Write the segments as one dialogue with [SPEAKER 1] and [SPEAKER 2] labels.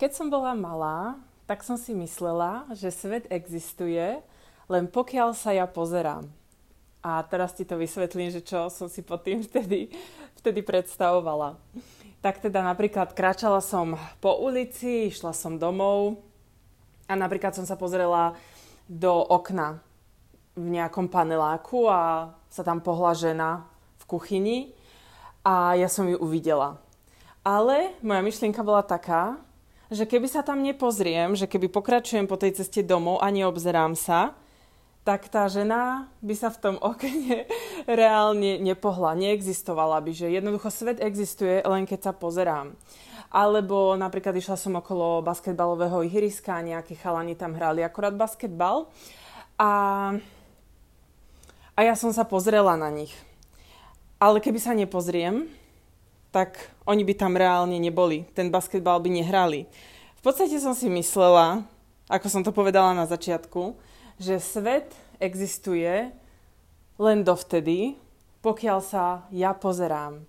[SPEAKER 1] Keď som bola malá, tak som si myslela, že svet existuje, len pokiaľ sa ja pozerám. A teraz ti to vysvetlím, že čo som si pod tým vtedy, vtedy predstavovala. Tak teda napríklad kráčala som po ulici, išla som domov a napríklad som sa pozrela do okna v nejakom paneláku a sa tam pohla žena v kuchyni a ja som ju uvidela. Ale moja myšlienka bola taká, že keby sa tam nepozriem, že keby pokračujem po tej ceste domov a neobzerám sa, tak tá žena by sa v tom okne reálne nepohla, neexistovala by, že jednoducho svet existuje len keď sa pozerám. Alebo napríklad išla som okolo basketbalového ihriska nejakí chalani tam hrali akorát basketbal a, a ja som sa pozrela na nich. Ale keby sa nepozriem, tak oni by tam reálne neboli. Ten basketbal by nehrali. V podstate som si myslela, ako som to povedala na začiatku, že svet existuje len dovtedy, pokiaľ sa ja pozerám.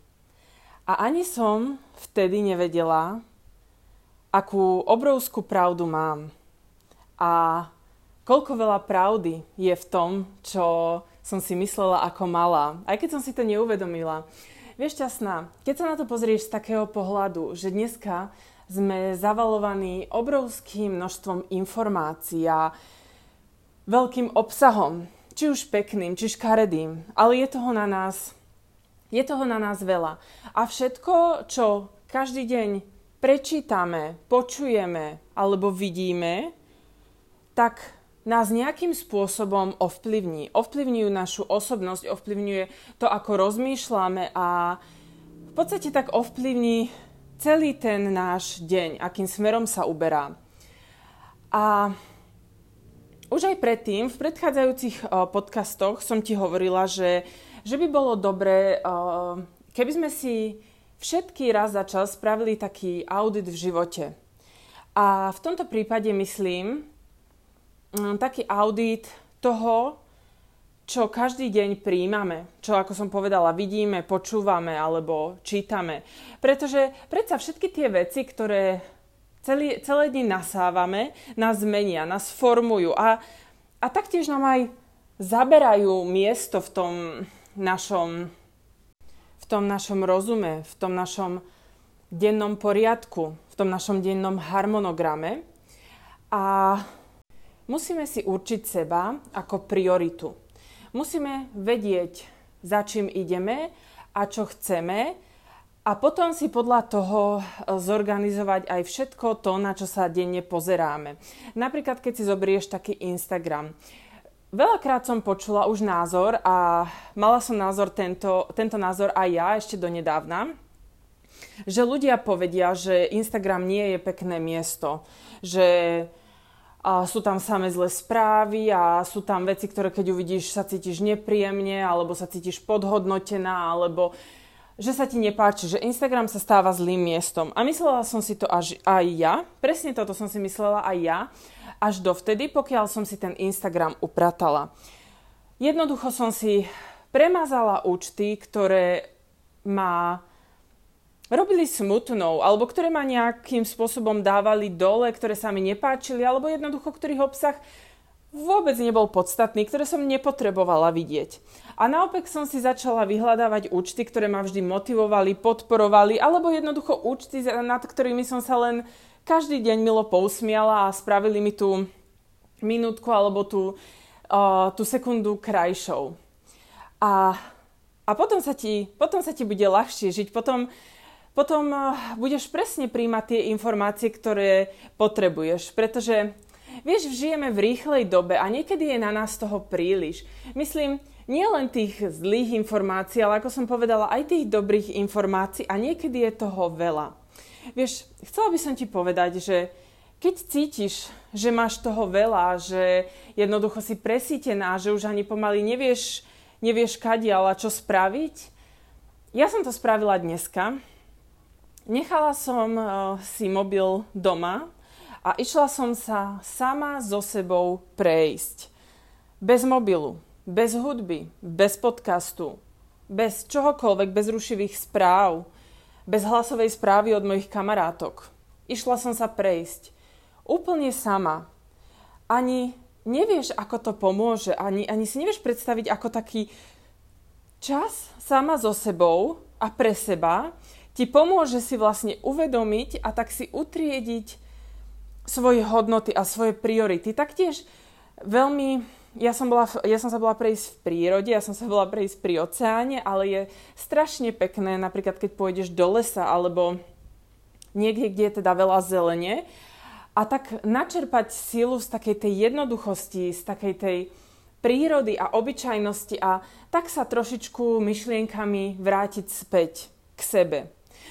[SPEAKER 1] A ani som vtedy nevedela, akú obrovskú pravdu mám. A koľko veľa pravdy je v tom, čo som si myslela ako malá, aj keď som si to neuvedomila. Vieš, šťastná, keď sa na to pozrieš z takého pohľadu, že dneska sme zavalovaní obrovským množstvom informácií a veľkým obsahom, či už pekným, či škaredým, ale je toho na nás, je toho na nás veľa. A všetko, čo každý deň prečítame, počujeme alebo vidíme, tak nás nejakým spôsobom ovplyvní. Ovplyvňujú našu osobnosť, ovplyvňuje to, ako rozmýšľame a v podstate tak ovplyvní celý ten náš deň, akým smerom sa uberá. A už aj predtým, v predchádzajúcich uh, podcastoch som ti hovorila, že, že by bolo dobré, uh, keby sme si všetky raz za čas spravili taký audit v živote. A v tomto prípade myslím taký audit toho, čo každý deň príjmame, čo ako som povedala, vidíme, počúvame alebo čítame. Pretože predsa všetky tie veci, ktoré Celý, celé dni nasávame, nás zmenia, nás formujú a, a taktiež nám aj zaberajú miesto v tom našom, v tom našom rozume, v tom našom dennom poriadku, v tom našom dennom harmonograme. A musíme si určiť seba ako prioritu. Musíme vedieť, za čím ideme a čo chceme a potom si podľa toho e, zorganizovať aj všetko to, na čo sa denne pozeráme. Napríklad, keď si zobrieš taký Instagram. Veľakrát som počula už názor a mala som názor tento, tento názor aj ja ešte donedávna, že ľudia povedia, že Instagram nie je pekné miesto, že a sú tam samé zlé správy a sú tam veci, ktoré keď uvidíš sa cítiš nepríjemne alebo sa cítiš podhodnotená alebo že sa ti nepáči, že Instagram sa stáva zlým miestom. A myslela som si to až aj ja, presne toto som si myslela aj ja, až dovtedy, pokiaľ som si ten Instagram upratala. Jednoducho som si premazala účty, ktoré ma robili smutnou, alebo ktoré ma nejakým spôsobom dávali dole, ktoré sa mi nepáčili, alebo jednoducho ktorých obsah vôbec nebol podstatný, ktoré som nepotrebovala vidieť. A naopak som si začala vyhľadávať účty, ktoré ma vždy motivovali, podporovali, alebo jednoducho účty, nad ktorými som sa len každý deň milo pousmiala a spravili mi tú minútku alebo tú, uh, tú sekundu krajšou. A, a potom, sa ti, potom sa ti bude ľahšie žiť, potom, potom uh, budeš presne príjmať tie informácie, ktoré potrebuješ, pretože Vieš, žijeme v rýchlej dobe a niekedy je na nás toho príliš. Myslím, nie len tých zlých informácií, ale ako som povedala, aj tých dobrých informácií a niekedy je toho veľa. Vieš, chcela by som ti povedať, že keď cítiš, že máš toho veľa, že jednoducho si presítená, že už ani pomaly nevieš, nevieš kadi, ale čo spraviť, ja som to spravila dneska. Nechala som uh, si mobil doma a išla som sa sama so sebou prejsť. Bez mobilu, bez hudby, bez podcastu, bez čohokoľvek, bez rušivých správ, bez hlasovej správy od mojich kamarátok. Išla som sa prejsť. Úplne sama. Ani nevieš, ako to pomôže. Ani, ani si nevieš predstaviť, ako taký čas sama so sebou a pre seba ti pomôže si vlastne uvedomiť a tak si utriediť svoje hodnoty a svoje priority. Taktiež veľmi ja som, bola, ja som sa bola prejsť v prírode, ja som sa bola prejsť pri oceáne, ale je strašne pekné, napríklad keď pôjdeš do lesa alebo niekde, kde je teda veľa zelene a tak načerpať sílu z takej tej jednoduchosti, z takej tej prírody a obyčajnosti a tak sa trošičku myšlienkami vrátiť späť k sebe.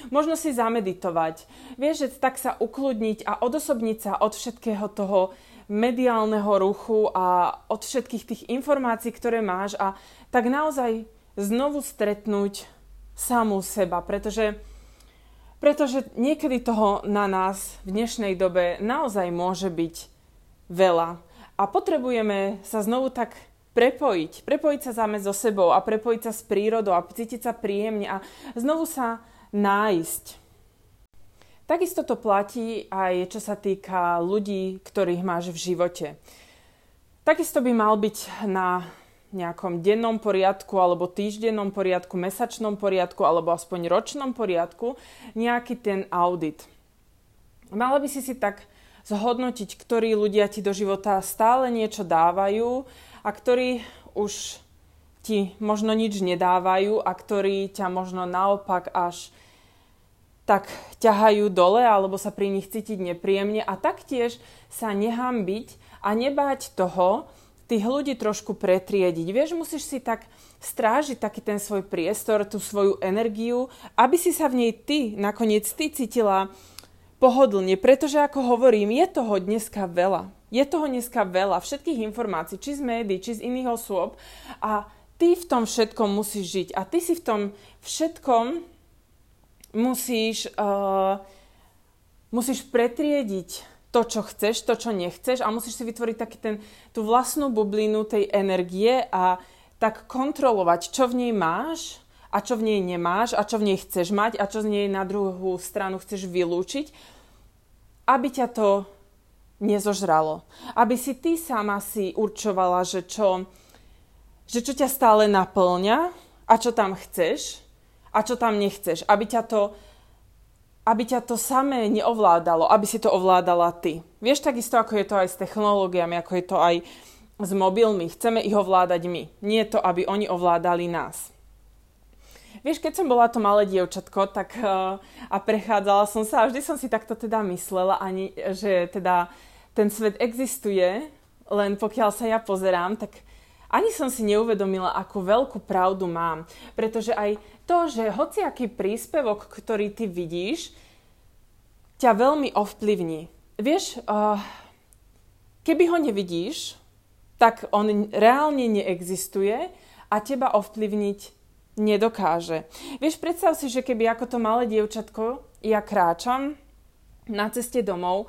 [SPEAKER 1] Možno si zameditovať. Vieš, že tak sa ukludniť a odosobniť sa od všetkého toho mediálneho ruchu a od všetkých tých informácií, ktoré máš a tak naozaj znovu stretnúť samú seba, pretože, pretože niekedy toho na nás v dnešnej dobe naozaj môže byť veľa a potrebujeme sa znovu tak prepojiť, prepojiť sa záme so sebou a prepojiť sa s prírodou a cítiť sa príjemne a znovu sa nájsť. Takisto to platí aj čo sa týka ľudí, ktorých máš v živote. Takisto by mal byť na nejakom dennom poriadku alebo týždennom poriadku, mesačnom poriadku alebo aspoň ročnom poriadku nejaký ten audit. Mala by si si tak zhodnotiť, ktorí ľudia ti do života stále niečo dávajú a ktorí už ti možno nič nedávajú a ktorí ťa možno naopak až tak ťahajú dole alebo sa pri nich cítiť nepríjemne a taktiež sa nehambiť a nebáť toho, tých ľudí trošku pretriediť. Vieš, musíš si tak strážiť taký ten svoj priestor, tú svoju energiu, aby si sa v nej ty, nakoniec ty cítila pohodlne, pretože ako hovorím, je toho dneska veľa. Je toho dneska veľa, všetkých informácií, či z médií, či z iných osôb a ty v tom všetkom musíš žiť a ty si v tom všetkom musíš, uh, musíš pretriediť to, čo chceš, to, čo nechceš a musíš si vytvoriť taký ten, tú vlastnú bublinu tej energie a tak kontrolovať, čo v nej máš a čo v nej nemáš a čo v nej chceš mať a čo z nej na druhú stranu chceš vylúčiť, aby ťa to nezožralo. Aby si ty sama si určovala, že čo, že čo ťa stále naplňa a čo tam chceš a čo tam nechceš. Aby ťa to, aby ťa to samé neovládalo, aby si to ovládala ty. Vieš takisto, ako je to aj s technológiami, ako je to aj s mobilmi. Chceme ich ovládať my. Nie to, aby oni ovládali nás. Vieš, keď som bola to malé dievčatko, tak uh, a prechádzala som sa a vždy som si takto teda myslela, že teda ten svet existuje, len pokiaľ sa ja pozerám, tak ani som si neuvedomila, akú veľkú pravdu mám. Pretože aj to, že hociaký príspevok, ktorý ty vidíš, ťa veľmi ovplyvní. Vieš, uh, keby ho nevidíš, tak on reálne neexistuje a teba ovplyvniť nedokáže. Vieš, predstav si, že keby ako to malé dievčatko ja kráčam na ceste domov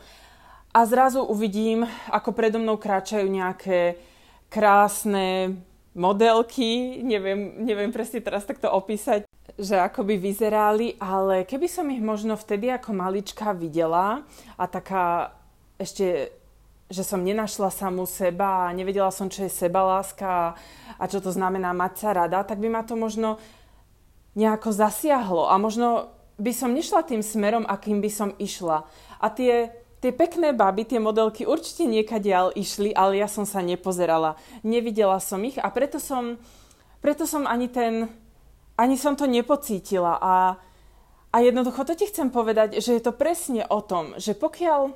[SPEAKER 1] a zrazu uvidím, ako predo mnou kráčajú nejaké krásne modelky, neviem, neviem presne teraz takto opísať, že ako by vyzerali, ale keby som ich možno vtedy ako malička videla a taká ešte, že som nenašla samú seba a nevedela som, čo je sebaláska a čo to znamená mať sa rada, tak by ma to možno nejako zasiahlo a možno by som nešla tým smerom, akým by som išla. A tie Tie pekné baby, tie modelky určite niekadiaľ išli, ale ja som sa nepozerala. Nevidela som ich a preto som, preto som ani ten, ani som to nepocítila. A, a jednoducho to ti chcem povedať, že je to presne o tom, že pokiaľ,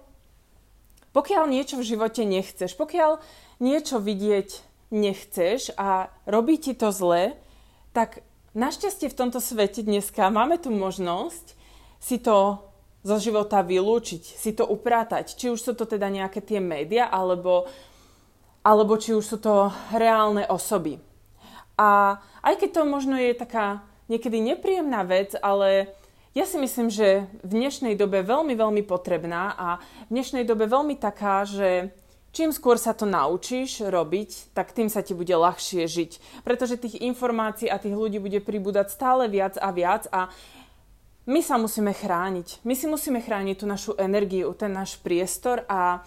[SPEAKER 1] pokiaľ niečo v živote nechceš, pokiaľ niečo vidieť nechceš a robí ti to zle, tak našťastie v tomto svete dneska máme tu možnosť si to zo života vylúčiť, si to upratať. Či už sú to teda nejaké tie médiá, alebo, alebo či už sú to reálne osoby. A aj keď to možno je taká niekedy nepríjemná vec, ale ja si myslím, že v dnešnej dobe veľmi, veľmi potrebná a v dnešnej dobe veľmi taká, že čím skôr sa to naučíš robiť, tak tým sa ti bude ľahšie žiť. Pretože tých informácií a tých ľudí bude pribúdať stále viac a viac a my sa musíme chrániť. My si musíme chrániť tú našu energiu, ten náš priestor a,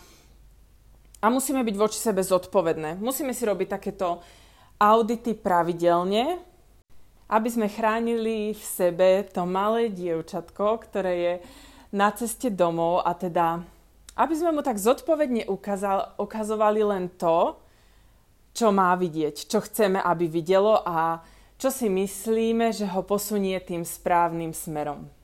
[SPEAKER 1] a musíme byť voči sebe zodpovedné. Musíme si robiť takéto audity pravidelne, aby sme chránili v sebe to malé dievčatko, ktoré je na ceste domov a teda aby sme mu tak zodpovedne ukázal, ukazovali len to, čo má vidieť, čo chceme, aby videlo a čo si myslíme, že ho posunie tým správnym smerom.